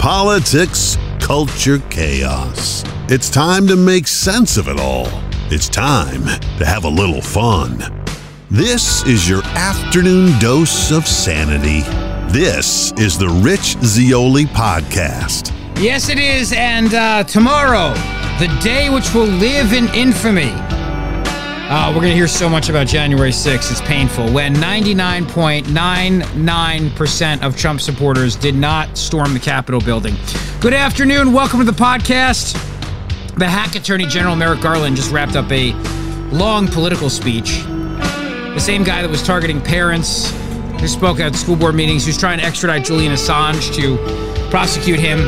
politics, culture, chaos. It's time to make sense of it all. It's time to have a little fun. This is your afternoon dose of sanity. This is the Rich Zeoli Podcast. Yes, it is. And uh, tomorrow, the day which will live in infamy. Uh, we're going to hear so much about January 6th. It's painful. When 99.99% of Trump supporters did not storm the Capitol building. Good afternoon. Welcome to the podcast. The hack attorney general, Merrick Garland, just wrapped up a long political speech. The same guy that was targeting parents who spoke at school board meetings, who's trying to extradite Julian Assange to prosecute him.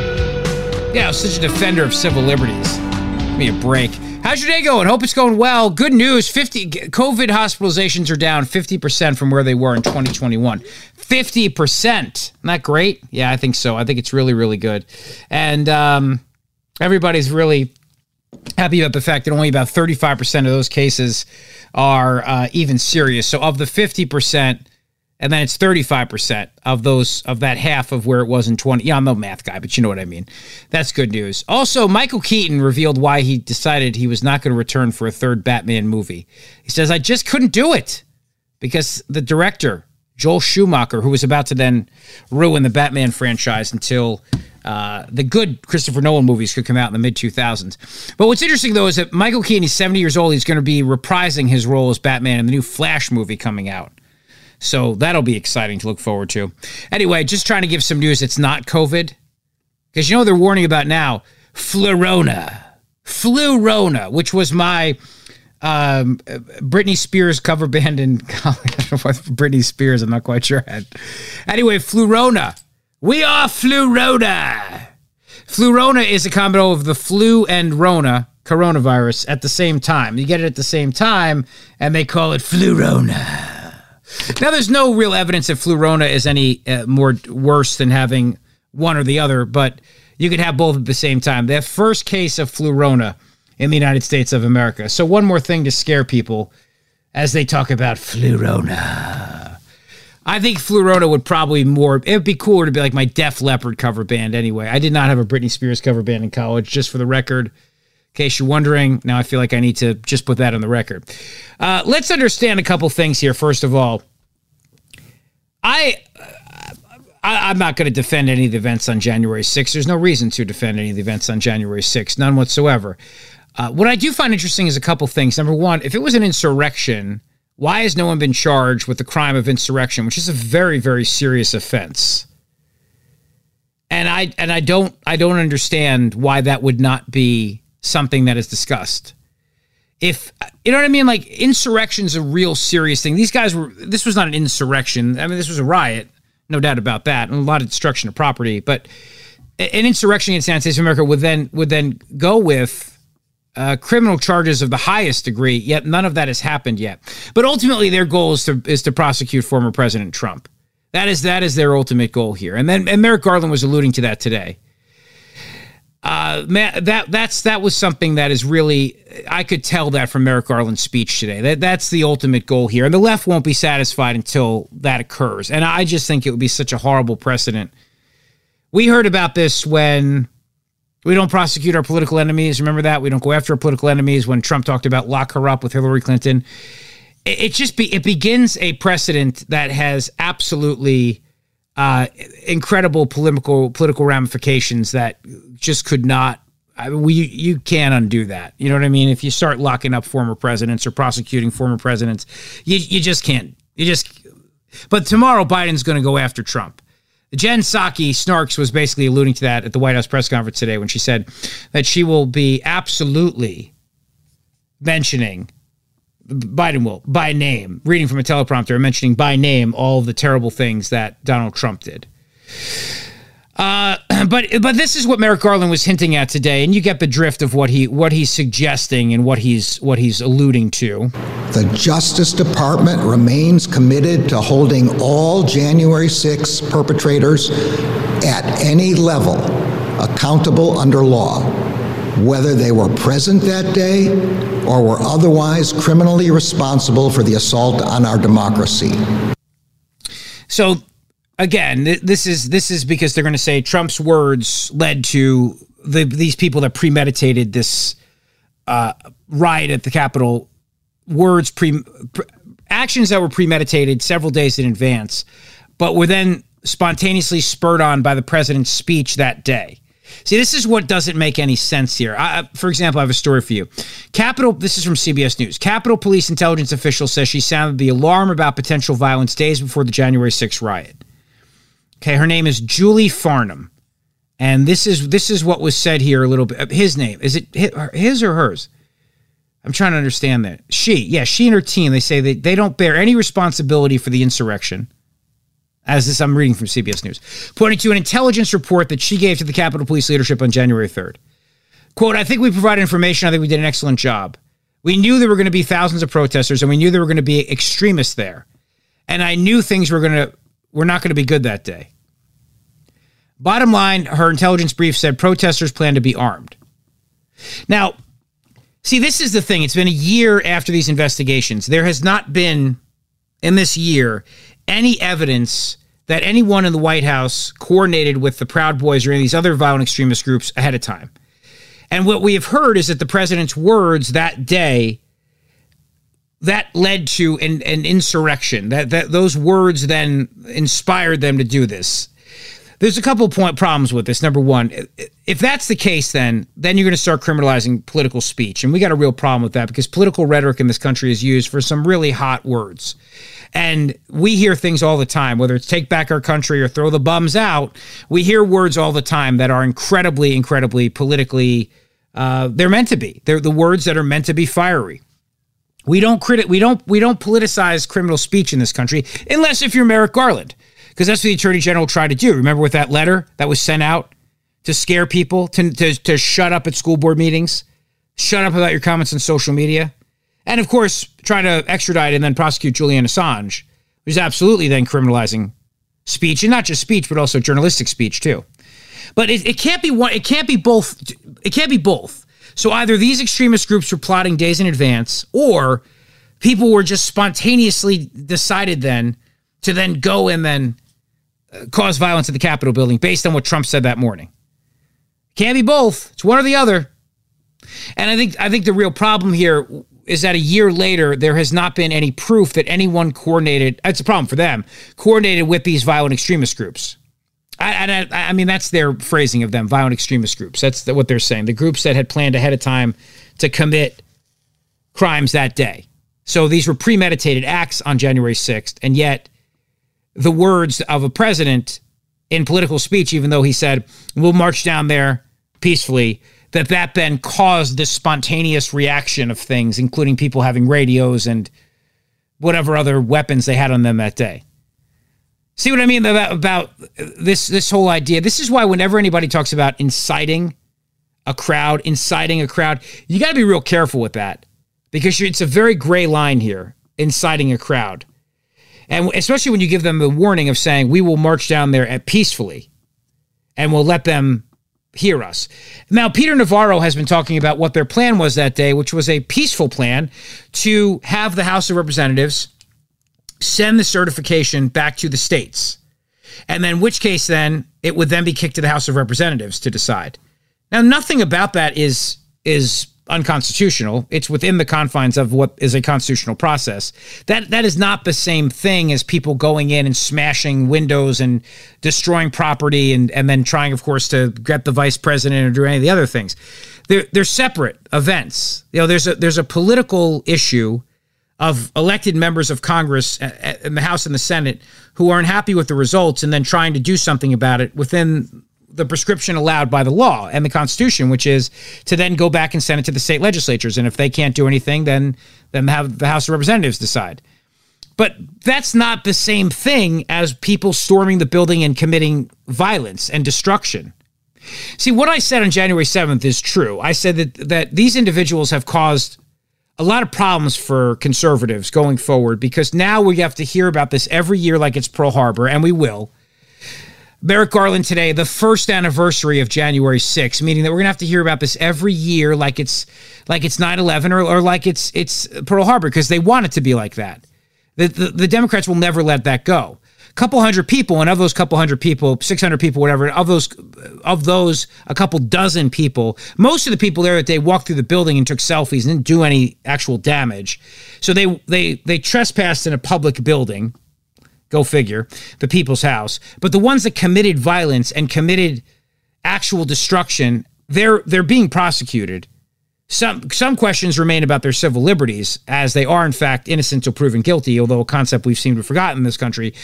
Yeah, such a defender of civil liberties. Give me a break. How's your day going? Hope it's going well. Good news 50 COVID hospitalizations are down 50% from where they were in 2021. 50%. Isn't that great? Yeah, I think so. I think it's really, really good. And um, everybody's really happy about the fact that only about 35% of those cases are uh, even serious. So of the 50%, and then it's 35% of those of that half of where it was in 20 yeah i'm no math guy but you know what i mean that's good news also michael keaton revealed why he decided he was not going to return for a third batman movie he says i just couldn't do it because the director joel schumacher who was about to then ruin the batman franchise until uh, the good Christopher Nolan movies could come out in the mid 2000s. But what's interesting, though, is that Michael Keaton, he's 70 years old. He's going to be reprising his role as Batman in the new Flash movie coming out. So that'll be exciting to look forward to. Anyway, just trying to give some news. It's not COVID. Because you know they're warning about now Flurona. Flurona, which was my um, Britney Spears cover band in college. Britney Spears, I'm not quite sure. Anyway, Flurona. We are Flurona. Flurona is a combo of the flu and Rona, coronavirus, at the same time. You get it at the same time, and they call it Flurona. Now, there's no real evidence that Flurona is any uh, more worse than having one or the other, but you could have both at the same time. The first case of Flurona in the United States of America. So, one more thing to scare people as they talk about Flurona. I think Flurona would probably more, it would be cooler to be like my Def Leppard cover band anyway. I did not have a Britney Spears cover band in college, just for the record. In case you're wondering, now I feel like I need to just put that on the record. Uh, let's understand a couple things here. First of all, I, I am not going to defend any of the events on January 6th. There's no reason to defend any of the events on January 6th, none whatsoever. Uh, what I do find interesting is a couple things. Number one, if it was an insurrection, why has no one been charged with the crime of insurrection, which is a very very serious offense? And I and I don't I don't understand why that would not be something that is discussed. If you know what I mean, like insurrection's a real serious thing. These guys were. This was not an insurrection. I mean, this was a riot, no doubt about that, and a lot of destruction of property. But an insurrection against the United States of America would then would then go with uh, criminal charges of the highest degree. Yet none of that has happened yet. But ultimately, their goal is to is to prosecute former President Trump. That is that is their ultimate goal here. And then and Merrick Garland was alluding to that today uh, that that's that was something that is really I could tell that from Merrick Garland's speech today. That that's the ultimate goal here, and the left won't be satisfied until that occurs. And I just think it would be such a horrible precedent. We heard about this when we don't prosecute our political enemies. Remember that we don't go after our political enemies. When Trump talked about lock her up with Hillary Clinton, it, it just be it begins a precedent that has absolutely uh, incredible political political ramifications that just could not. I mean, we you can't undo that. You know what I mean? If you start locking up former presidents or prosecuting former presidents, you you just can't. You just. But tomorrow Biden's going to go after Trump. Jen Psaki Snarks was basically alluding to that at the White House press conference today when she said that she will be absolutely mentioning Biden will by name, reading from a teleprompter, mentioning by name all the terrible things that Donald Trump did. Uh, but but this is what Merrick Garland was hinting at today, and you get the drift of what he what he's suggesting and what he's what he's alluding to. The Justice Department remains committed to holding all January 6 perpetrators at any level accountable under law whether they were present that day or were otherwise criminally responsible for the assault on our democracy. So, again, this is this is because they're going to say Trump's words led to the these people that premeditated this uh, riot at the Capitol. Words pre, pre actions that were premeditated several days in advance, but were then spontaneously spurred on by the president's speech that day. See, this is what doesn't make any sense here. I, for example, I have a story for you. Capitol, this is from CBS News. Capitol Police intelligence official says she sounded the alarm about potential violence days before the January 6th riot. Okay, her name is Julie Farnam. And this is this is what was said here a little bit. Uh, his name is it his or hers? I'm trying to understand that. She, yeah, she and her team. They say that they don't bear any responsibility for the insurrection as this I'm reading from CBS News, pointing to an intelligence report that she gave to the Capitol Police leadership on January 3rd. Quote, I think we provided information. I think we did an excellent job. We knew there were going to be thousands of protesters and we knew there were going to be extremists there. And I knew things were going to were not going to be good that day. Bottom line, her intelligence brief said protesters plan to be armed. Now, see, this is the thing. It's been a year after these investigations. There has not been in this year any evidence that anyone in the White House coordinated with the Proud Boys or any of these other violent extremist groups ahead of time. And what we have heard is that the president's words that day that led to an, an insurrection. That that those words then inspired them to do this. There's a couple point problems with this. Number one, if that's the case, then then you're going to start criminalizing political speech, and we got a real problem with that because political rhetoric in this country is used for some really hot words. And we hear things all the time, whether it's take back our country or throw the bums out. We hear words all the time that are incredibly, incredibly politically, uh, they're meant to be. They're the words that are meant to be fiery. We don't credit, we don't, we don't politicize criminal speech in this country unless if you're Merrick Garland, because that's what the attorney general tried to do. Remember with that letter that was sent out to scare people to, to, to shut up at school board meetings, shut up about your comments on social media. And of course, trying to extradite and then prosecute Julian Assange, is absolutely then criminalizing speech, and not just speech, but also journalistic speech too. But it, it can't be one. It can't be both. It can't be both. So either these extremist groups were plotting days in advance, or people were just spontaneously decided then to then go and then uh, cause violence at the Capitol building based on what Trump said that morning. Can't be both. It's one or the other. And I think I think the real problem here is that a year later, there has not been any proof that anyone coordinated. It's a problem for them. Coordinated with these violent extremist groups. I, I, I mean, that's their phrasing of them, violent extremist groups. That's what they're saying. The groups that had planned ahead of time to commit crimes that day. So these were premeditated acts on January 6th. And yet, the words of a president in political speech, even though he said, we'll march down there peacefully, that that then caused this spontaneous reaction of things, including people having radios and whatever other weapons they had on them that day. See what I mean about, about this this whole idea? This is why whenever anybody talks about inciting a crowd, inciting a crowd, you got to be real careful with that because it's a very gray line here, inciting a crowd. And especially when you give them the warning of saying, we will march down there at peacefully and we'll let them hear us. Now, Peter Navarro has been talking about what their plan was that day, which was a peaceful plan to have the House of Representatives send the certification back to the states. And then, which case, then it would then be kicked to the House of Representatives to decide. Now, nothing about that is is unconstitutional. It's within the confines of what is a constitutional process. That that is not the same thing as people going in and smashing windows and destroying property and and then trying, of course, to get the vice president or do any of the other things. They're they're separate events. You know, there's a there's a political issue of elected members of Congress uh, uh, in the House and the Senate who aren't happy with the results and then trying to do something about it within the prescription allowed by the law and the Constitution, which is to then go back and send it to the state legislatures. And if they can't do anything, then then have the House of Representatives decide. But that's not the same thing as people storming the building and committing violence and destruction. See, what I said on January 7th is true. I said that that these individuals have caused a lot of problems for conservatives going forward because now we have to hear about this every year like it's Pearl Harbor, and we will. Merrick Garland today, the first anniversary of January 6th, meaning that we're gonna have to hear about this every year, like it's like it's 9-11 or, or like it's it's Pearl Harbor, because they want it to be like that. The, the, the Democrats will never let that go. A couple hundred people, and of those couple hundred people, 600 people, whatever, of those, of those, a couple dozen people, most of the people there that day walked through the building and took selfies and didn't do any actual damage. So they they they trespassed in a public building. Go figure, the people's house. But the ones that committed violence and committed actual destruction, they're they're being prosecuted. Some some questions remain about their civil liberties, as they are in fact innocent until proven guilty, although a concept we've seemed to have forgotten in this country.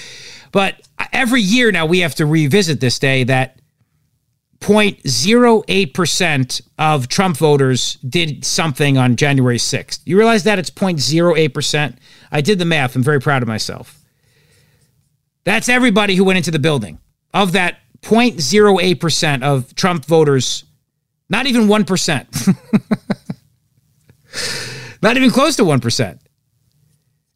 But every year now we have to revisit this day that 0.08% of Trump voters did something on January 6th. You realize that it's 0.08%? I did the math. I'm very proud of myself. That's everybody who went into the building. Of that 0.08% of Trump voters, not even 1%. not even close to 1%.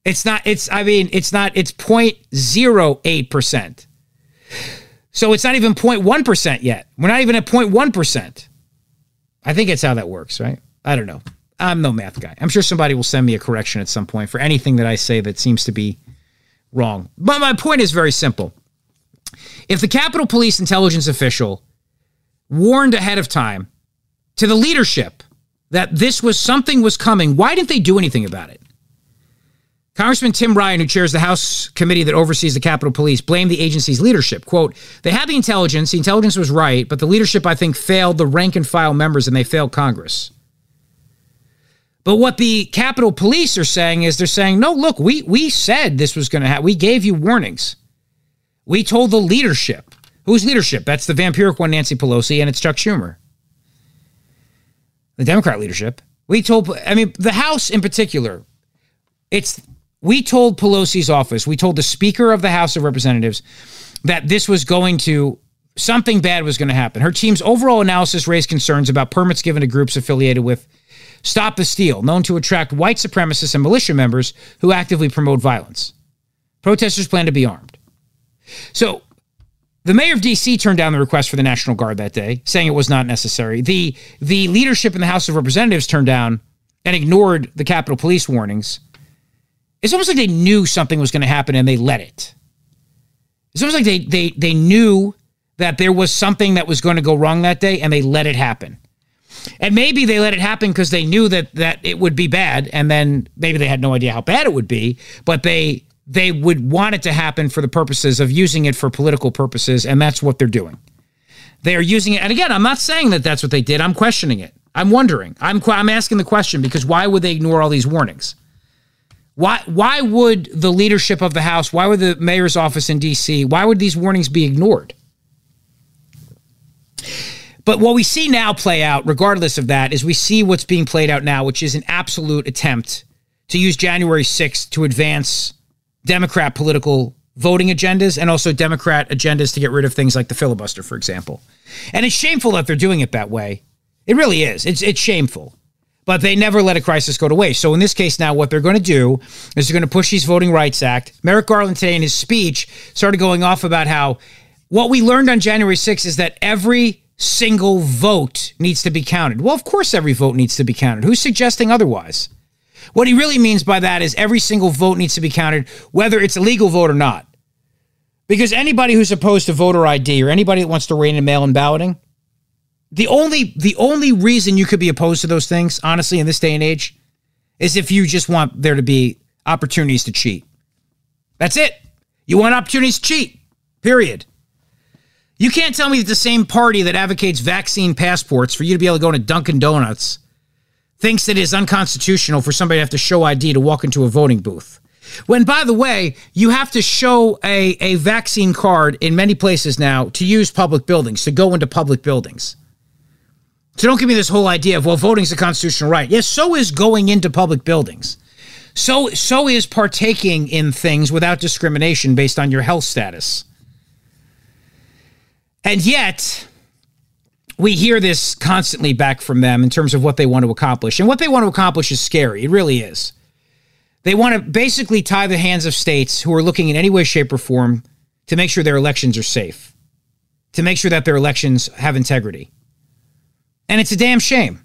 It's not, it's, I mean, it's not, it's 0.08%. So it's not even 0.1% yet. We're not even at 0.1%. I think it's how that works, right? I don't know. I'm no math guy. I'm sure somebody will send me a correction at some point for anything that I say that seems to be wrong. But my point is very simple. If the Capitol Police intelligence official warned ahead of time to the leadership that this was something was coming, why didn't they do anything about it? Congressman Tim Ryan, who chairs the House committee that oversees the Capitol Police, blamed the agency's leadership. Quote, they had the intelligence, the intelligence was right, but the leadership, I think, failed the rank and file members and they failed Congress. But what the Capitol Police are saying is they're saying, no, look, we, we said this was going to happen. We gave you warnings. We told the leadership. Whose leadership? That's the vampiric one, Nancy Pelosi, and it's Chuck Schumer. The Democrat leadership. We told, I mean, the House in particular, it's, we told Pelosi's office, we told the Speaker of the House of Representatives that this was going to, something bad was going to happen. Her team's overall analysis raised concerns about permits given to groups affiliated with Stop the Steal, known to attract white supremacists and militia members who actively promote violence. Protesters plan to be armed. So the mayor of DC turned down the request for the National Guard that day, saying it was not necessary. The the leadership in the House of Representatives turned down and ignored the Capitol Police warnings. It's almost like they knew something was going to happen and they let it. It's almost like they they they knew that there was something that was going to go wrong that day and they let it happen. And maybe they let it happen because they knew that that it would be bad and then maybe they had no idea how bad it would be, but they they would want it to happen for the purposes of using it for political purposes, and that's what they're doing. They are using it, and again, I'm not saying that that's what they did. I'm questioning it. I'm wondering. I'm I'm asking the question because why would they ignore all these warnings? Why why would the leadership of the House, why would the mayor's office in D.C., why would these warnings be ignored? But what we see now play out, regardless of that, is we see what's being played out now, which is an absolute attempt to use January 6th to advance Democrat political voting agendas and also Democrat agendas to get rid of things like the filibuster, for example. And it's shameful that they're doing it that way. It really is. It's it's shameful. But they never let a crisis go to waste. So in this case now, what they're going to do is they're going to push these Voting Rights Act. Merrick Garland today in his speech started going off about how what we learned on January 6th is that every single vote needs to be counted. Well, of course every vote needs to be counted. Who's suggesting otherwise? What he really means by that is every single vote needs to be counted, whether it's a legal vote or not. Because anybody who's opposed to voter ID or anybody that wants to rein in mail-in balloting, the only the only reason you could be opposed to those things, honestly, in this day and age, is if you just want there to be opportunities to cheat. That's it. You want opportunities to cheat. Period. You can't tell me that the same party that advocates vaccine passports for you to be able to go into Dunkin' Donuts thinks that it is unconstitutional for somebody to have to show ID to walk into a voting booth. When, by the way, you have to show a, a vaccine card in many places now to use public buildings, to go into public buildings. So don't give me this whole idea of, well, voting's a constitutional right. Yes, so is going into public buildings. So, so is partaking in things without discrimination based on your health status. And yet, we hear this constantly back from them in terms of what they want to accomplish. And what they want to accomplish is scary. It really is. They want to basically tie the hands of states who are looking in any way, shape, or form to make sure their elections are safe, to make sure that their elections have integrity. And it's a damn shame.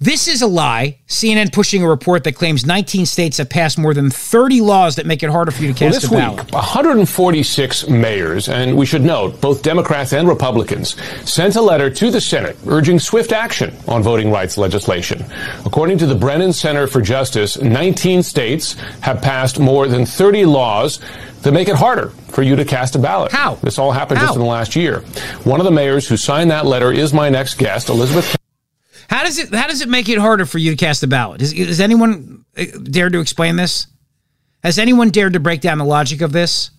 This is a lie. CNN pushing a report that claims 19 states have passed more than 30 laws that make it harder for you to cast well, a ballot. Week, 146 mayors, and we should note, both Democrats and Republicans, sent a letter to the Senate urging swift action on voting rights legislation. According to the Brennan Center for Justice, 19 states have passed more than 30 laws that make it harder for you to cast a ballot. How? This all happened How? just in the last year. One of the mayors who signed that letter is my next guest, Elizabeth. How does it how does it make it harder for you to cast a ballot? Has, has anyone uh, dared to explain this? Has anyone dared to break down the logic of this?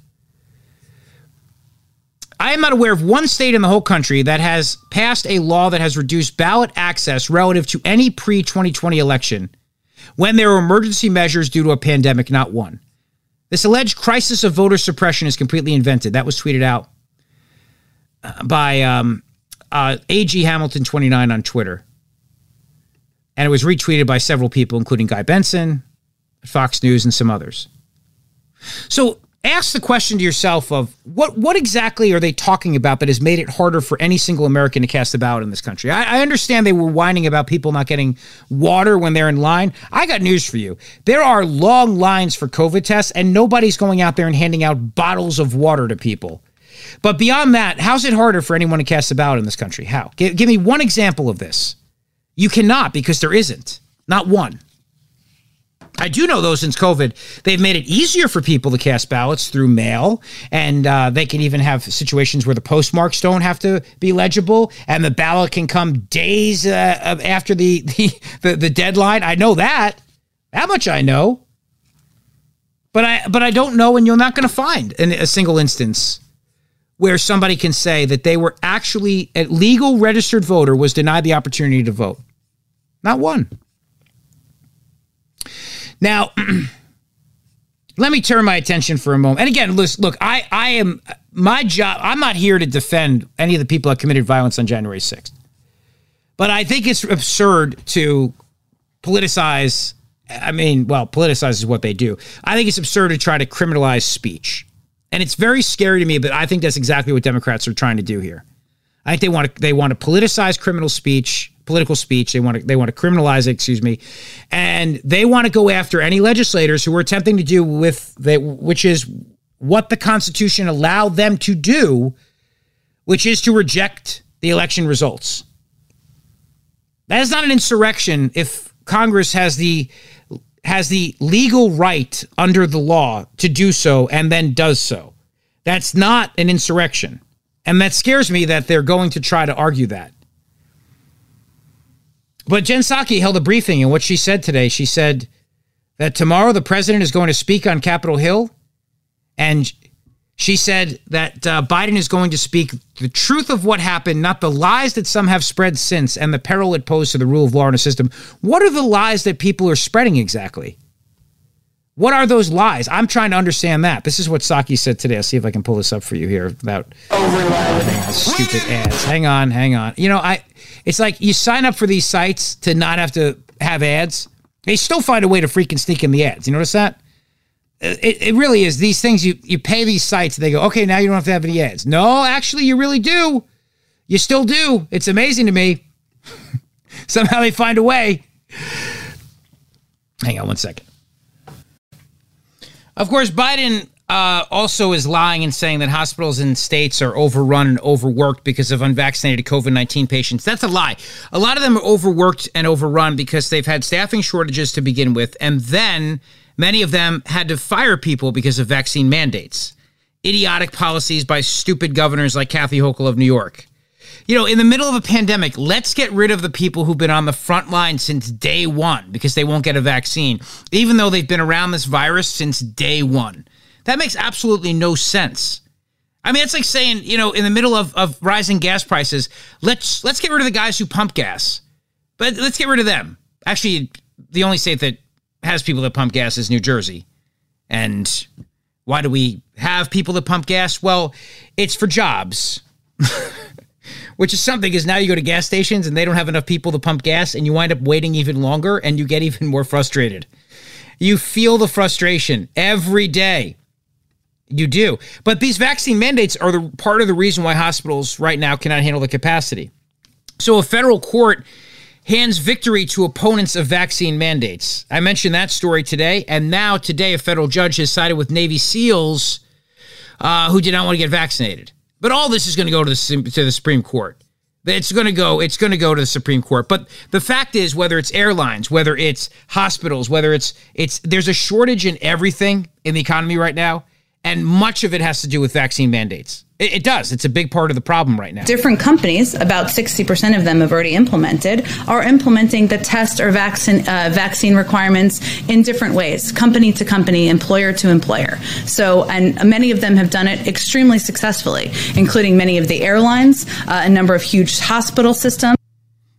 I am not aware of one state in the whole country that has passed a law that has reduced ballot access relative to any pre 2020 election when there were emergency measures due to a pandemic, not one. This alleged crisis of voter suppression is completely invented. That was tweeted out uh, by um, uh, AG Hamilton 29 on Twitter. And it was retweeted by several people, including Guy Benson, Fox News, and some others. So ask the question to yourself of what what exactly are they talking about that has made it harder for any single American to cast a ballot in this country? I, I understand they were whining about people not getting water when they're in line. I got news for you. There are long lines for COVID tests, and nobody's going out there and handing out bottles of water to people. But beyond that, how's it harder for anyone to cast a ballot in this country? How? Give, give me one example of this. You cannot because there isn't. Not one. I do know though, since COVID, they've made it easier for people to cast ballots through mail, and uh, they can even have situations where the postmarks don't have to be legible, and the ballot can come days uh, after the, the the the deadline. I know that. That much I know. But I but I don't know, and you're not going to find in a single instance where somebody can say that they were actually a legal registered voter was denied the opportunity to vote. Not one. Now, let me turn my attention for a moment. And again, listen, look, I, I am my job. I'm not here to defend any of the people that committed violence on January 6th. But I think it's absurd to politicize. I mean, well, politicize is what they do. I think it's absurd to try to criminalize speech. And it's very scary to me, but I think that's exactly what Democrats are trying to do here. I think they want to they want to politicize criminal speech, political speech. They want to they want to criminalize it, excuse me, and they want to go after any legislators who are attempting to do with which is what the Constitution allowed them to do, which is to reject the election results. That is not an insurrection if Congress has the has the legal right under the law to do so and then does so. That's not an insurrection. And that scares me that they're going to try to argue that. But Jen Psaki held a briefing, and what she said today, she said that tomorrow the president is going to speak on Capitol Hill, and she said that uh, Biden is going to speak the truth of what happened, not the lies that some have spread since and the peril it posed to the rule of law in a system. What are the lies that people are spreading exactly? What are those lies? I'm trying to understand that. This is what Psaki said today. I'll see if I can pull this up for you here without stupid ads. Hang on, hang on. You know, I it's like you sign up for these sites to not have to have ads. They still find a way to freaking sneak in the ads. You notice that? It, it really is. These things you you pay these sites they go okay now you don't have to have any ads. No actually you really do. You still do. It's amazing to me. Somehow they find a way. Hang on one second. Of course, Biden uh, also is lying and saying that hospitals in states are overrun and overworked because of unvaccinated COVID 19 patients. That's a lie. A lot of them are overworked and overrun because they've had staffing shortages to begin with, and then many of them had to fire people because of vaccine mandates. Idiotic policies by stupid governors like Kathy Hochul of New York. You know, in the middle of a pandemic, let's get rid of the people who've been on the front line since day one because they won't get a vaccine, even though they've been around this virus since day one. That makes absolutely no sense. I mean, it's like saying, you know, in the middle of, of rising gas prices, let's let's get rid of the guys who pump gas. But let's get rid of them. Actually, the only state that has people that pump gas is New Jersey. And why do we have people that pump gas? Well, it's for jobs. which is something because now you go to gas stations and they don't have enough people to pump gas and you wind up waiting even longer and you get even more frustrated. You feel the frustration every day. You do. But these vaccine mandates are the part of the reason why hospitals right now cannot handle the capacity. So a federal court hands victory to opponents of vaccine mandates. I mentioned that story today, and now today a federal judge has sided with Navy SEALs uh, who did not want to get vaccinated. But all this is going to go to the to the Supreme Court. It's going to go. It's going to go to the Supreme Court. But the fact is, whether it's airlines, whether it's hospitals, whether it's it's there's a shortage in everything in the economy right now, and much of it has to do with vaccine mandates. It, does. It's a big part of the problem right now. Different companies, about 60% of them have already implemented, are implementing the test or vaccine, uh, vaccine requirements in different ways, company to company, employer to employer. So, and many of them have done it extremely successfully, including many of the airlines, uh, a number of huge hospital systems.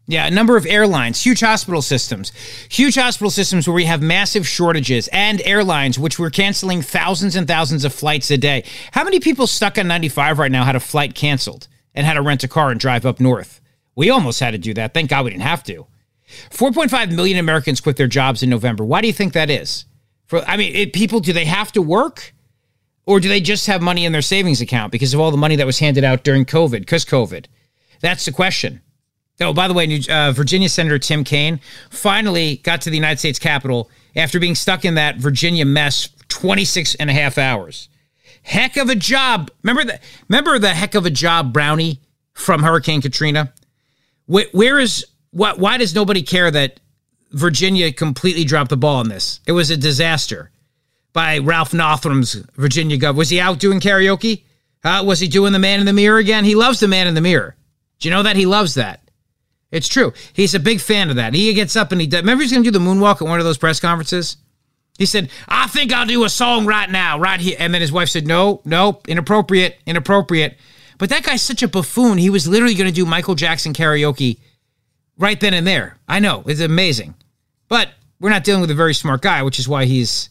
Yeah, a number of airlines, huge hospital systems, huge hospital systems where we have massive shortages, and airlines, which we're canceling thousands and thousands of flights a day. How many people stuck on 95 right now had a flight canceled and had to rent a car and drive up north? We almost had to do that. Thank God we didn't have to. 4.5 million Americans quit their jobs in November. Why do you think that is? For I mean, it, people, do they have to work? Or do they just have money in their savings account because of all the money that was handed out during COVID, because COVID? That's the question. Oh, by the way, uh, Virginia Senator Tim Kaine finally got to the United States Capitol after being stuck in that Virginia mess 26 and a half hours. Heck of a job. Remember the remember the heck of a job brownie from Hurricane Katrina? where, where is what why does nobody care that Virginia completely dropped the ball on this? It was a disaster by Ralph Northam's Virginia governor. Was he out doing karaoke? Uh, was he doing the man in the mirror again? He loves the man in the mirror. Do you know that? He loves that. It's true. He's a big fan of that. He gets up and he does. Remember, he's going to do the moonwalk at one of those press conferences? He said, I think I'll do a song right now, right here. And then his wife said, No, no, inappropriate, inappropriate. But that guy's such a buffoon. He was literally going to do Michael Jackson karaoke right then and there. I know. It's amazing. But we're not dealing with a very smart guy, which is why he's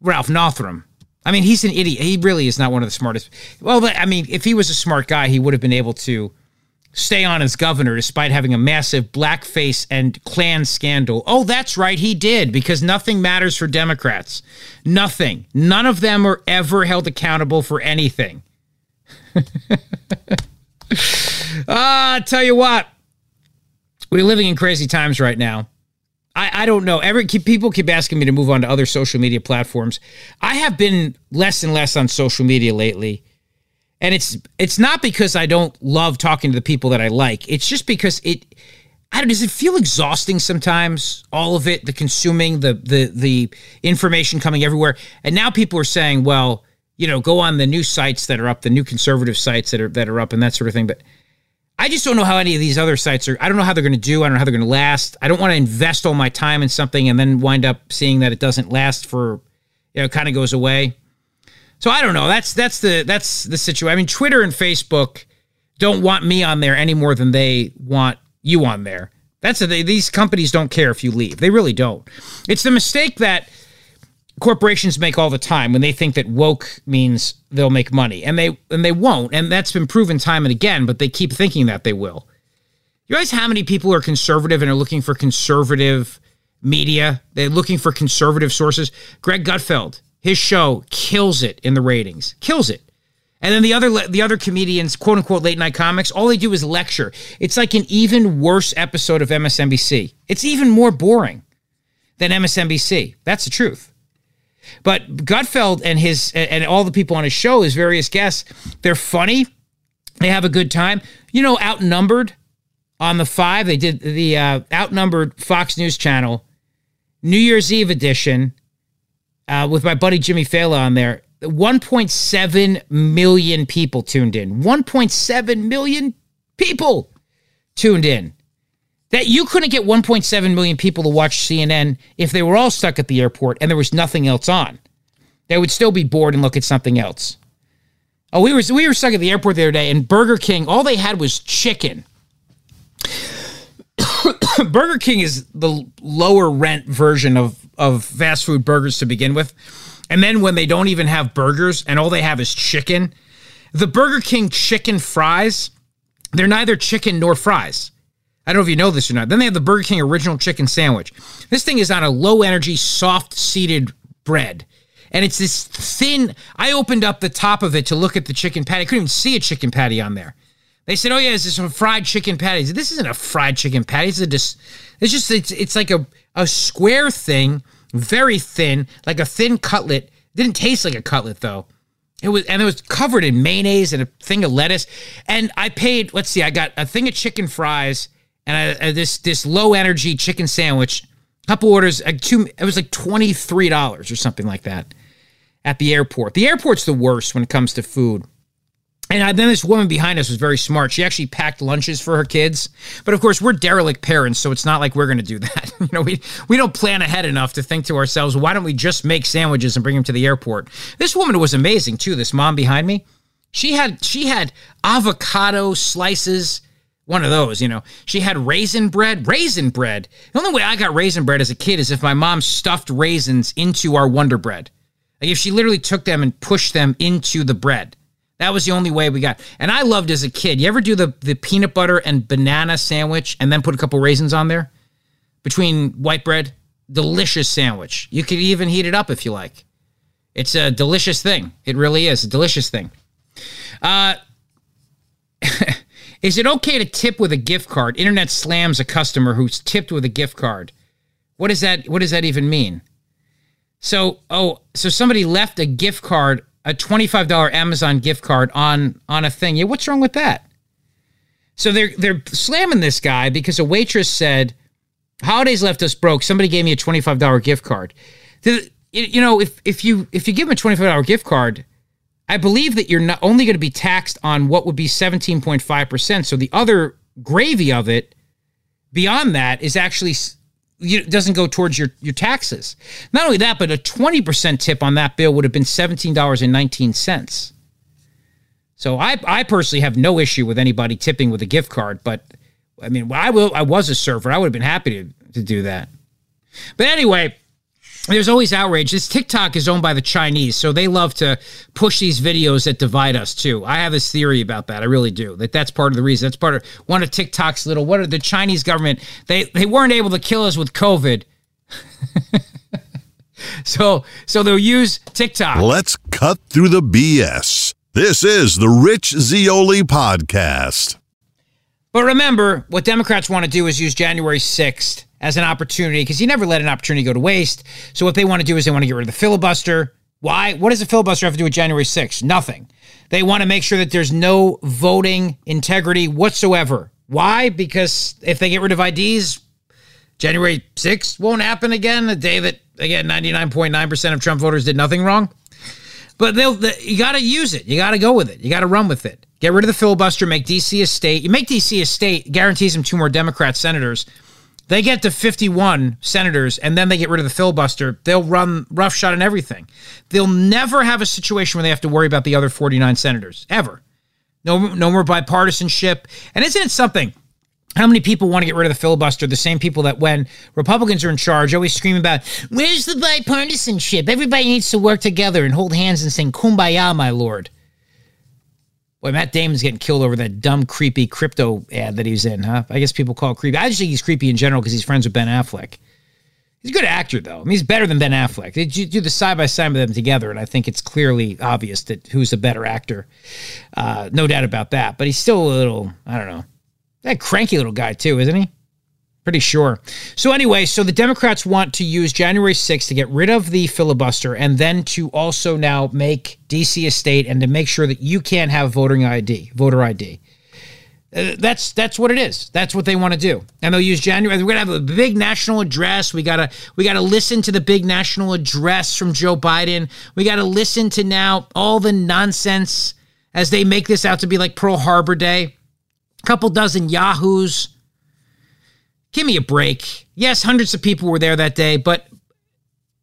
Ralph Northam. I mean, he's an idiot. He really is not one of the smartest. Well, I mean, if he was a smart guy, he would have been able to stay on as governor despite having a massive blackface and Klan scandal. Oh, that's right, he did, because nothing matters for Democrats. Nothing. None of them are ever held accountable for anything. ah, I tell you what, we're living in crazy times right now. I, I don't know. Every people keep asking me to move on to other social media platforms. I have been less and less on social media lately and it's it's not because I don't love talking to the people that I like. It's just because it I don't does it feel exhausting sometimes all of it the consuming the the the information coming everywhere. And now people are saying, well, you know, go on the new sites that are up, the new conservative sites that are that are up and that sort of thing, but I just don't know how any of these other sites are. I don't know how they're going to do. I don't know how they're going to last. I don't want to invest all my time in something and then wind up seeing that it doesn't last for, you know, kind of goes away. So I don't know. That's that's the that's the situation. I mean, Twitter and Facebook don't want me on there any more than they want you on there. That's a, they, these companies don't care if you leave. They really don't. It's the mistake that corporations make all the time when they think that woke means they'll make money, and they and they won't. And that's been proven time and again. But they keep thinking that they will. You realize how many people are conservative and are looking for conservative media? They're looking for conservative sources. Greg Gutfeld his show kills it in the ratings, kills it. And then the other the other comedians, quote unquote late night comics, all they do is lecture. It's like an even worse episode of MSNBC. It's even more boring than MSNBC. That's the truth. But Gutfeld and his and all the people on his show, his various guests, they're funny. They have a good time. You know, outnumbered on the five. They did the uh, outnumbered Fox News Channel New Year's Eve edition uh, with my buddy Jimmy Failla on there. 1.7 million people tuned in. 1.7 million people tuned in. That you couldn't get 1.7 million people to watch CNN if they were all stuck at the airport and there was nothing else on. They would still be bored and look at something else. Oh, we were we were stuck at the airport the other day, and Burger King, all they had was chicken. Burger King is the lower rent version of of fast food burgers to begin with. And then when they don't even have burgers and all they have is chicken, the Burger King chicken fries, they're neither chicken nor fries. I don't know if you know this or not. Then they have the Burger King original chicken sandwich. This thing is on a low energy, soft seeded bread. And it's this thin. I opened up the top of it to look at the chicken patty. I couldn't even see a chicken patty on there. They said, "Oh yeah, it's some fried chicken patties." This isn't a fried chicken patty. It's a dis- It's just it's it's like a a square thing, very thin, like a thin cutlet. Didn't taste like a cutlet though. It was and it was covered in mayonnaise and a thing of lettuce. And I paid. Let's see, I got a thing of chicken fries and I, uh, this this low energy chicken sandwich. Couple orders. Uh, two. It was like twenty three dollars or something like that at the airport. The airport's the worst when it comes to food. And then this woman behind us was very smart. She actually packed lunches for her kids. But of course, we're derelict parents, so it's not like we're going to do that. you know, we we don't plan ahead enough to think to ourselves, why don't we just make sandwiches and bring them to the airport? This woman was amazing too. This mom behind me, she had she had avocado slices. One of those, you know. She had raisin bread. Raisin bread. The only way I got raisin bread as a kid is if my mom stuffed raisins into our Wonder Bread. Like if she literally took them and pushed them into the bread. That was the only way we got. And I loved as a kid. You ever do the the peanut butter and banana sandwich and then put a couple raisins on there between white bread? Delicious sandwich. You could even heat it up if you like. It's a delicious thing. It really is a delicious thing. Uh, is it okay to tip with a gift card? Internet slams a customer who's tipped with a gift card. What does that? What does that even mean? So, oh, so somebody left a gift card a $25 Amazon gift card on on a thing. Yeah, what's wrong with that? So they're they're slamming this guy because a waitress said, "Holidays left us broke. Somebody gave me a $25 gift card." The, you know, if if you if you give them a $25 gift card, I believe that you're not only going to be taxed on what would be 17.5%. So the other gravy of it beyond that is actually it doesn't go towards your, your taxes. Not only that, but a 20% tip on that bill would have been $17.19. So I, I personally have no issue with anybody tipping with a gift card, but I mean, I will, I was a server. I would have been happy to, to do that. But anyway, there's always outrage. This TikTok is owned by the Chinese, so they love to push these videos that divide us too. I have this theory about that. I really do. That that's part of the reason. That's part of one of TikTok's little. What are the Chinese government? They they weren't able to kill us with COVID. so so they'll use TikTok. Let's cut through the BS. This is the Rich Zeoli podcast. But remember, what Democrats want to do is use January 6th as an opportunity because you never let an opportunity go to waste. So what they want to do is they want to get rid of the filibuster. Why? What does the filibuster have to do with January 6th? Nothing. They want to make sure that there's no voting integrity whatsoever. Why? Because if they get rid of IDs, January 6th won't happen again, the day that, again, 99.9% of Trump voters did nothing wrong. But they'll, they, you got to use it. You got to go with it. You got to run with it. Get rid of the filibuster, make DC a state. You make DC a state, guarantees them two more Democrat senators. They get to 51 senators and then they get rid of the filibuster. They'll run roughshod and everything. They'll never have a situation where they have to worry about the other 49 senators, ever. No, no more bipartisanship. And isn't it something? How many people want to get rid of the filibuster? The same people that when Republicans are in charge always scream about, where's the bipartisanship? Everybody needs to work together and hold hands and sing kumbaya, my lord. Boy, Matt Damon's getting killed over that dumb, creepy crypto ad that he's in, huh? I guess people call it creepy. I just think he's creepy in general because he's friends with Ben Affleck. He's a good actor, though. I mean, he's better than Ben Affleck. They do the side by side of them together, and I think it's clearly obvious that who's a better actor. Uh, no doubt about that. But he's still a little, I don't know, that cranky little guy, too, isn't he? Pretty sure. So, anyway, so the Democrats want to use January 6th to get rid of the filibuster and then to also now make DC a state and to make sure that you can't have voting ID, voter ID. Uh, that's that's what it is. That's what they want to do, and they'll use January. We're gonna have a big national address. We gotta we gotta listen to the big national address from Joe Biden. We gotta listen to now all the nonsense as they make this out to be like Pearl Harbor Day. A couple dozen yahoos Give me a break. Yes, hundreds of people were there that day, but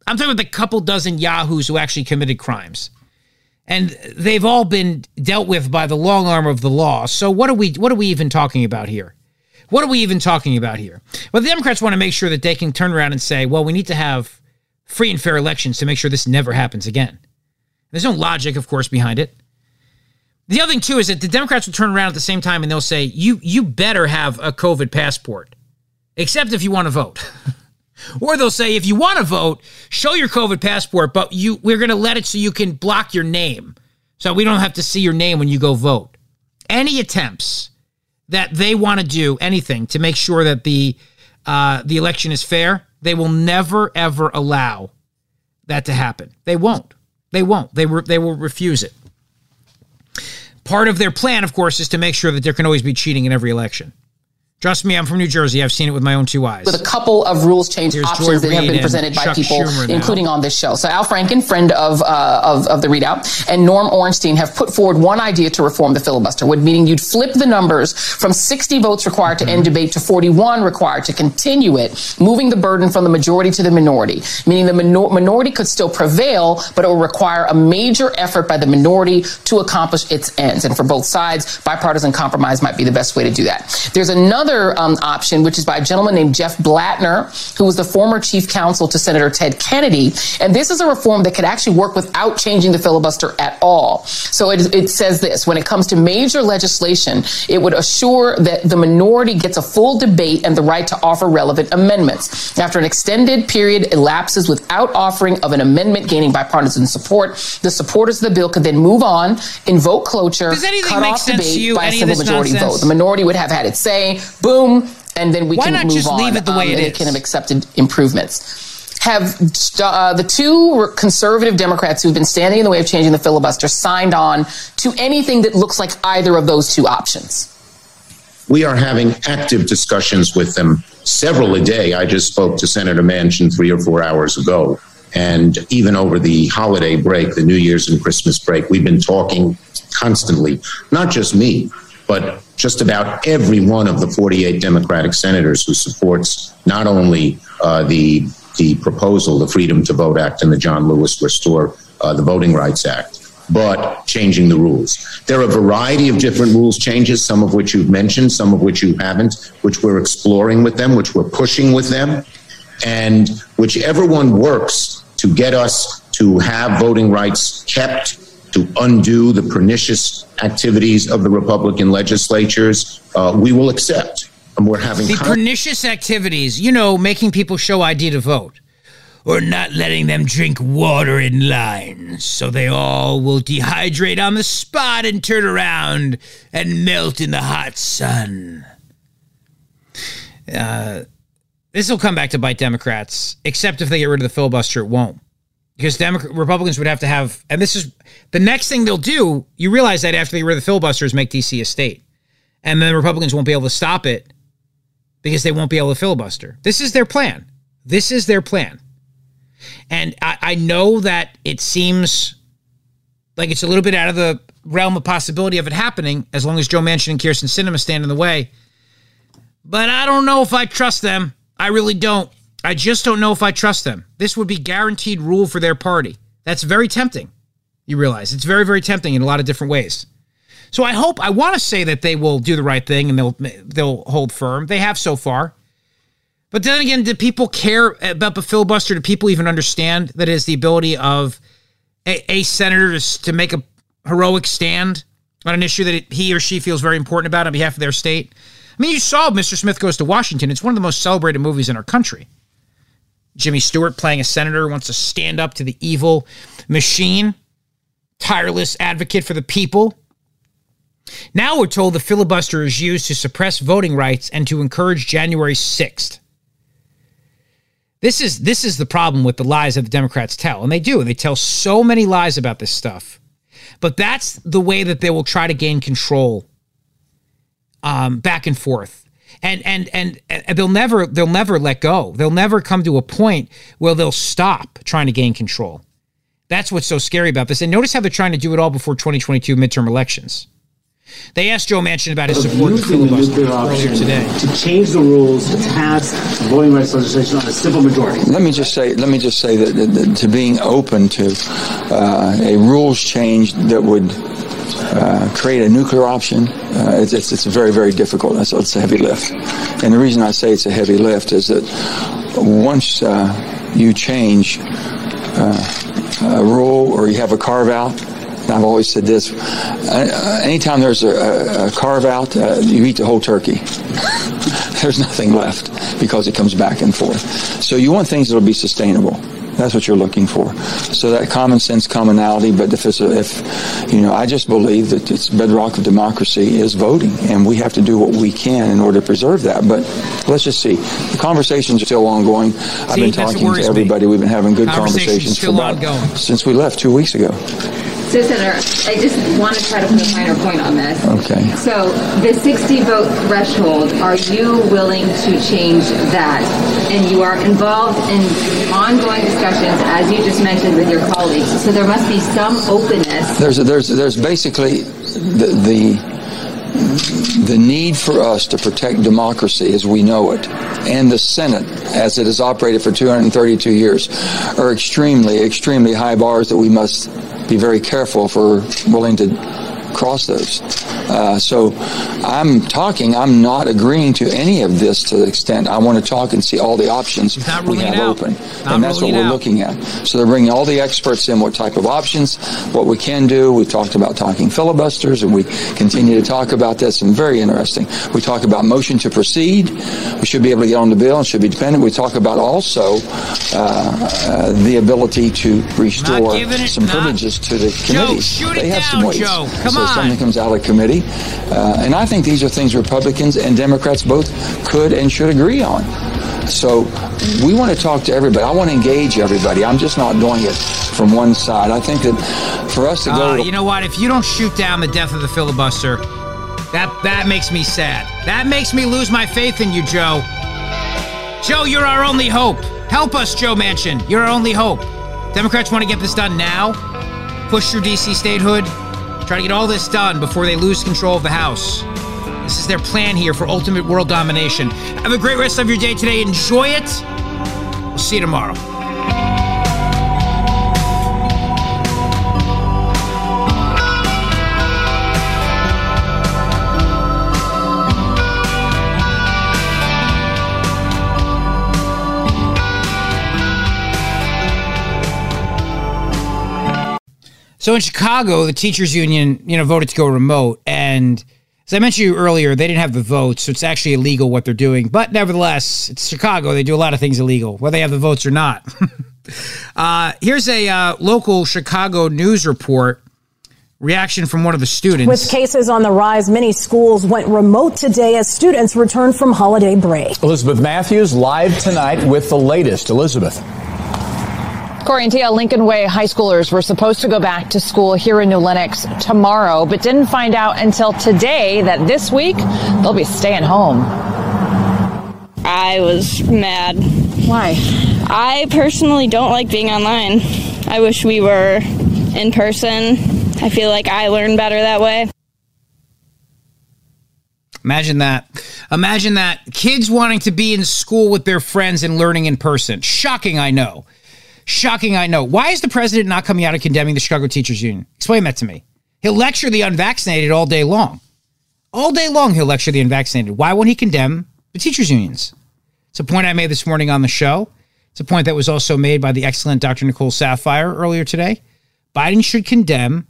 I'm talking about the couple dozen yahoos who actually committed crimes. And they've all been dealt with by the long arm of the law. So what are we what are we even talking about here? What are we even talking about here? Well, the Democrats want to make sure that they can turn around and say, well, we need to have free and fair elections to make sure this never happens again. There's no logic, of course, behind it. The other thing too is that the Democrats will turn around at the same time and they'll say, you you better have a COVID passport except if you want to vote. or they'll say, if you want to vote, show your COVID passport, but you we're going to let it so you can block your name, so we don't have to see your name when you go vote. any attempts that they want to do anything to make sure that the uh, the election is fair, they will never ever allow that to happen. They won't. They won't. They re- they will refuse it. Part of their plan, of course, is to make sure that there can always be cheating in every election. Trust me, I'm from New Jersey. I've seen it with my own two eyes. With a couple of rules change Here's options that have been presented by Chuck people, including on this show. So Al Franken, friend of, uh, of, of the readout, and Norm Ornstein have put forward one idea to reform the filibuster, would meaning you'd flip the numbers from 60 votes required to mm-hmm. end debate to 41 required to continue it, moving the burden from the majority to the minority, meaning the minor- minority could still prevail, but it will require a major effort by the minority to accomplish its ends. And for both sides, bipartisan compromise might be the best way to do that. There's another another um, option, which is by a gentleman named Jeff Blattner, who was the former chief counsel to Senator Ted Kennedy. And this is a reform that could actually work without changing the filibuster at all. So it, it says this when it comes to major legislation, it would assure that the minority gets a full debate and the right to offer relevant amendments. After an extended period elapses without offering of an amendment gaining bipartisan support, the supporters of the bill could then move on, invoke cloture, cut off debate by a simple majority nonsense? vote. The minority would have had its say boom, and then we Why can move on. Leave it the way um, it is? Can have accepted improvements. Have uh, the two conservative Democrats who've been standing in the way of changing the filibuster signed on to anything that looks like either of those two options? We are having active discussions with them, several a day. I just spoke to Senator Manchin three or four hours ago. And even over the holiday break, the New Year's and Christmas break, we've been talking constantly, not just me, but just about every one of the 48 Democratic senators who supports not only uh, the the proposal, the Freedom to Vote Act, and the John Lewis Restore uh, the Voting Rights Act, but changing the rules. There are a variety of different rules changes, some of which you've mentioned, some of which you haven't, which we're exploring with them, which we're pushing with them, and whichever one works to get us to have voting rights kept to undo the pernicious activities of the Republican legislatures, uh, we will accept. And we're having the con- pernicious activities, you know, making people show ID to vote or not letting them drink water in lines so they all will dehydrate on the spot and turn around and melt in the hot sun. Uh, this will come back to bite Democrats, except if they get rid of the filibuster, it won't because Democrat Republicans would have to have, and this is the next thing they'll do. You realize that after they rid the filibusters, make DC a state, and then Republicans won't be able to stop it because they won't be able to filibuster. This is their plan. This is their plan, and I, I know that it seems like it's a little bit out of the realm of possibility of it happening as long as Joe Manchin and Kyrsten Sinema stand in the way. But I don't know if I trust them. I really don't. I just don't know if I trust them. This would be guaranteed rule for their party. That's very tempting. You realize it's very, very tempting in a lot of different ways. So I hope I want to say that they will do the right thing and they'll they'll hold firm. They have so far. But then again, do people care about the filibuster? Do people even understand that it is the ability of a, a senator to, make a heroic stand on an issue that it, he or she feels very important about on behalf of their state? I mean, you saw Mr. Smith Goes to Washington. It's one of the most celebrated movies in our country. Jimmy Stewart playing a senator wants to stand up to the evil machine, tireless advocate for the people. Now we're told the filibuster is used to suppress voting rights and to encourage January 6th. This is this is the problem with the lies that the Democrats tell, and they do. They tell so many lies about this stuff. But that's the way that they will try to gain control um, back and forth and and and, and they'll never they'll never let go. They'll never come to a point where they'll stop trying to gain control. That's what's so scary about this. And notice how they're trying to do it all before 2022 midterm elections. They asked Joe Manchin about his support for filibuster earlier today to change the rules to pass voting rights legislation on a simple majority. Let me just say, let me just say that, that, that to being open to uh, a rules change that would uh, create a nuclear option, uh, it's, it's, it's, very, very difficult. That's, it's a heavy lift. And the reason I say it's a heavy lift is that once uh, you change uh, a rule or you have a carve out, I've always said this: uh, anytime there's a, a carve out, uh, you eat the whole turkey. there's nothing left because it comes back and forth. So you want things that'll be sustainable. That's what you're looking for. So that common sense commonality, but if it's a, if, you know, I just believe that it's bedrock of democracy is voting, and we have to do what we can in order to preserve that. But let's just see. The conversations are still ongoing. See, I've been talking to everybody. Me. We've been having good conversations for about, since we left two weeks ago. So, Senator, I just want to try to put a finer point on this. Okay. So, the 60 vote threshold, are you willing to change that? And you are involved in ongoing discussions, as you just mentioned, with your colleagues. So, there must be some openness. There's, there's, there's basically the, the the need for us to protect democracy as we know it and the Senate as it has operated for 232 years are extremely, extremely high bars that we must be very careful if we're willing to cross those. Uh, so I'm talking. I'm not agreeing to any of this to the extent I want to talk and see all the options we have open, not and that's what we're out. looking at. So they're bringing all the experts in, what type of options, what we can do. We talked about talking filibusters, and we continue to talk about this. And very interesting. We talk about motion to proceed. We should be able to get on the bill and should be dependent. We talk about also uh, uh, the ability to restore it, some privileges to the committees. Joe, they have down, some ways. Joe. Come so on. Something comes out of committee. Uh, and I think these are things Republicans and Democrats both could and should agree on. So we want to talk to everybody. I want to engage everybody. I'm just not doing it from one side. I think that for us to go. Uh, you know what? If you don't shoot down the death of the filibuster, that that makes me sad. That makes me lose my faith in you, Joe. Joe, you're our only hope. Help us, Joe Manchin. You're our only hope. Democrats want to get this done now. Push through DC statehood. Try to get all this done before they lose control of the House. This is their plan here for ultimate world domination. Have a great rest of your day today. Enjoy it. We'll see you tomorrow. So in Chicago, the teachers union, you know, voted to go remote, and as I mentioned to you earlier, they didn't have the votes, so it's actually illegal what they're doing. But nevertheless, it's Chicago; they do a lot of things illegal, whether they have the votes or not. uh, here's a uh, local Chicago news report. Reaction from one of the students. With cases on the rise, many schools went remote today as students returned from holiday break. Elizabeth Matthews live tonight with the latest. Elizabeth. Corey and Tia, Lincoln Way high schoolers were supposed to go back to school here in New Lenox tomorrow, but didn't find out until today that this week they'll be staying home. I was mad. Why? I personally don't like being online. I wish we were in person. I feel like I learn better that way. Imagine that. Imagine that. Kids wanting to be in school with their friends and learning in person. Shocking, I know. Shocking, I know. Why is the president not coming out and condemning the Chicago Teachers Union? Explain that to me. He'll lecture the unvaccinated all day long. All day long, he'll lecture the unvaccinated. Why won't he condemn the teachers' unions? It's a point I made this morning on the show. It's a point that was also made by the excellent Dr. Nicole Saphier earlier today. Biden should condemn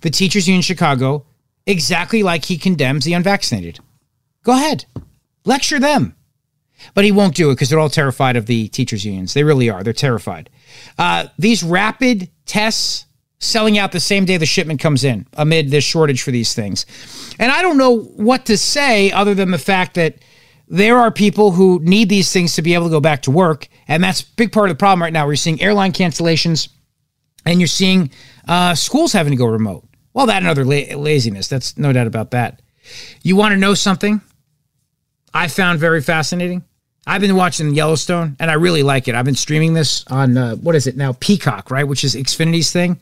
the teachers' union Chicago exactly like he condemns the unvaccinated. Go ahead, lecture them. But he won't do it because they're all terrified of the teachers' unions. They really are. They're terrified. Uh, these rapid tests selling out the same day the shipment comes in amid this shortage for these things. And I don't know what to say other than the fact that there are people who need these things to be able to go back to work. And that's a big part of the problem right now. We're seeing airline cancellations and you're seeing uh, schools having to go remote. Well, that and other la- laziness. That's no doubt about that. You want to know something I found very fascinating? I've been watching Yellowstone and I really like it. I've been streaming this on uh, what is it now? Peacock, right? Which is Xfinity's thing.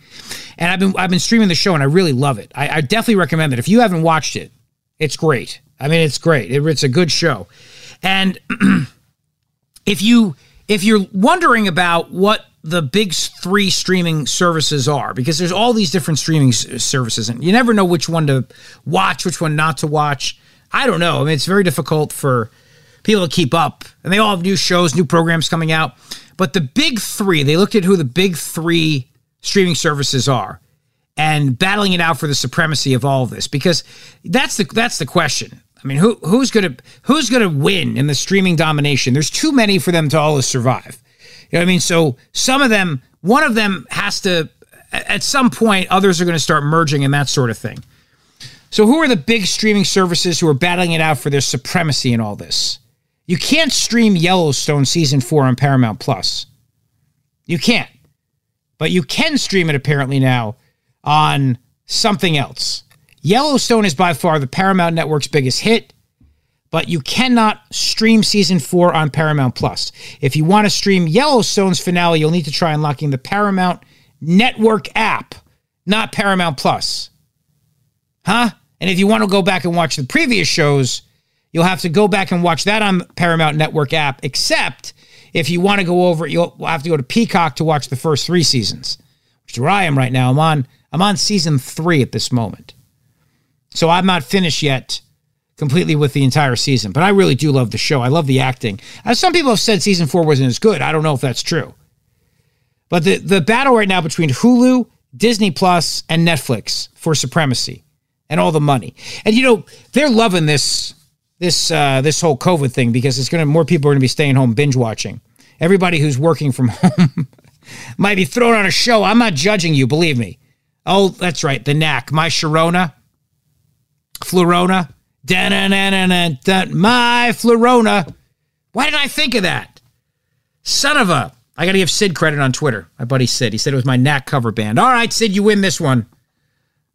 And I've been I've been streaming the show and I really love it. I, I definitely recommend it. If you haven't watched it, it's great. I mean, it's great. It, it's a good show. And if you if you're wondering about what the big three streaming services are, because there's all these different streaming services, and you never know which one to watch, which one not to watch. I don't know. I mean, it's very difficult for people to keep up. And they all have new shows, new programs coming out. But the big three, they looked at who the big three streaming services are and battling it out for the supremacy of all of this because that's the that's the question. I mean, who who's gonna who's gonna win in the streaming domination? There's too many for them to all survive. You know what I mean? So some of them, one of them has to, at some point, others are going to start merging and that sort of thing. So who are the big streaming services who are battling it out for their supremacy in all this? You can't stream Yellowstone season four on Paramount Plus. You can't. But you can stream it apparently now on something else. Yellowstone is by far the Paramount Network's biggest hit, but you cannot stream season four on Paramount Plus. If you want to stream Yellowstone's finale, you'll need to try unlocking the Paramount Network app, not Paramount Plus. Huh? And if you want to go back and watch the previous shows, you'll have to go back and watch that on Paramount Network app, except if you want to go over, you'll have to go to Peacock to watch the first three seasons, which is where I am right now. I'm on I'm on season three at this moment. So I'm not finished yet completely with the entire season, but I really do love the show. I love the acting. As some people have said season four wasn't as good. I don't know if that's true. But the, the battle right now between Hulu, Disney Plus, and Netflix for supremacy and all the money. And you know, they're loving this this uh, this whole COVID thing because it's gonna more people are gonna be staying home binge watching. Everybody who's working from home might be thrown on a show. I'm not judging you, believe me. Oh, that's right, the Knack. My Sharona, Florona, my Florona. Why didn't I think of that? Son of a. I got to give Sid credit on Twitter. My buddy Sid. He said it was my Knack cover band. All right, Sid, you win this one.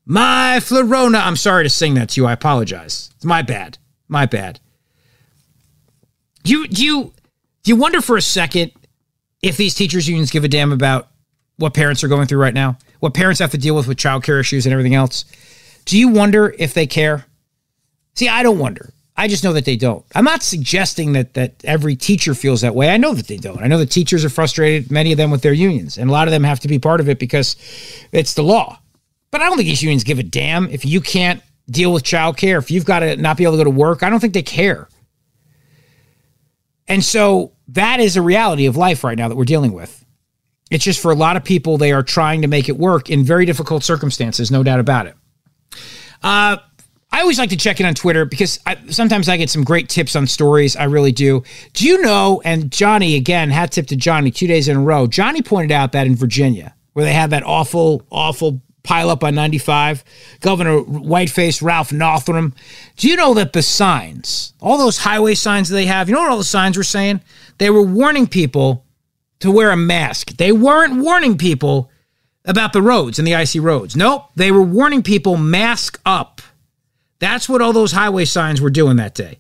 My Florona. I'm sorry to sing that to you. I apologize. It's my bad. My bad. You do you you wonder for a second if these teachers unions give a damn about what parents are going through right now? What parents have to deal with with childcare issues and everything else? Do you wonder if they care? See, I don't wonder. I just know that they don't. I'm not suggesting that that every teacher feels that way. I know that they don't. I know that teachers are frustrated, many of them with their unions, and a lot of them have to be part of it because it's the law. But I don't think these unions give a damn if you can't deal with childcare, if you've got to not be able to go to work, I don't think they care. And so that is a reality of life right now that we're dealing with. It's just for a lot of people, they are trying to make it work in very difficult circumstances, no doubt about it. Uh, I always like to check in on Twitter because I, sometimes I get some great tips on stories. I really do. Do you know? And Johnny, again, hat tip to Johnny two days in a row. Johnny pointed out that in Virginia, where they had that awful, awful pile up on 95. Governor Whiteface, Ralph Northam. Do you know that the signs, all those highway signs they have, you know what all the signs were saying? They were warning people to wear a mask. They weren't warning people about the roads and the icy roads. Nope, they were warning people mask up. That's what all those highway signs were doing that day.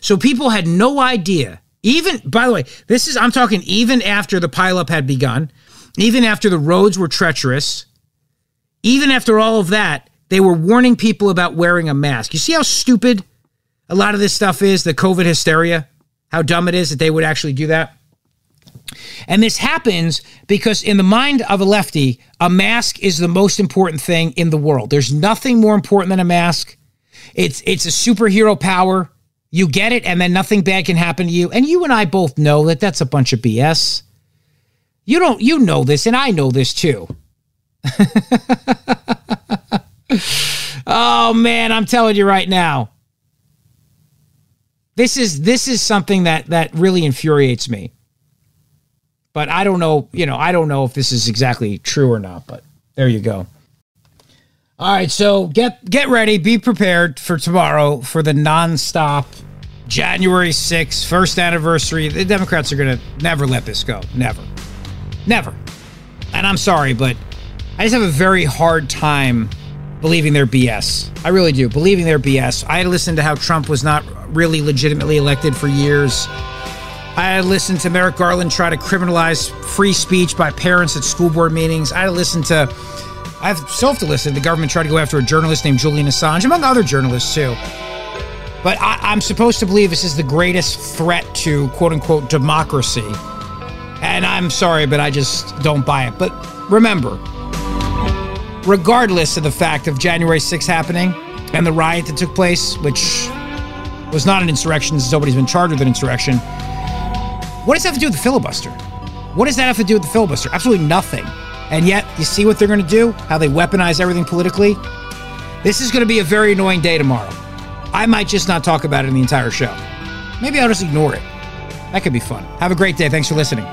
So people had no idea. Even, by the way, this is, I'm talking even after the pileup had begun, even after the roads were treacherous, even after all of that, they were warning people about wearing a mask. You see how stupid a lot of this stuff is, the COVID hysteria? How dumb it is that they would actually do that? And this happens because, in the mind of a lefty, a mask is the most important thing in the world. There's nothing more important than a mask. It's it's a superhero power. You get it, and then nothing bad can happen to you. And you and I both know that that's a bunch of BS. You don't. You know this, and I know this too. oh man, I'm telling you right now. This is this is something that that really infuriates me. But I don't know, you know, I don't know if this is exactly true or not, but there you go. All right, so get get ready, be prepared for tomorrow for the nonstop January 6th, first anniversary. The Democrats are going to never let this go. Never. Never. And I'm sorry, but I just have a very hard time believing their BS. I really do. Believing their BS. I had listened to how Trump was not really legitimately elected for years. I had listened to Merrick Garland try to criminalize free speech by parents at school board meetings. I had listened to, I have self to listen, the government tried to go after a journalist named Julian Assange, among other journalists too. But I, I'm supposed to believe this is the greatest threat to quote unquote democracy. And I'm sorry, but I just don't buy it. But remember, regardless of the fact of January 6th happening and the riot that took place, which was not an insurrection, since nobody's been charged with an insurrection. What does that have to do with the filibuster? What does that have to do with the filibuster? Absolutely nothing. And yet, you see what they're going to do? How they weaponize everything politically? This is going to be a very annoying day tomorrow. I might just not talk about it in the entire show. Maybe I'll just ignore it. That could be fun. Have a great day. Thanks for listening.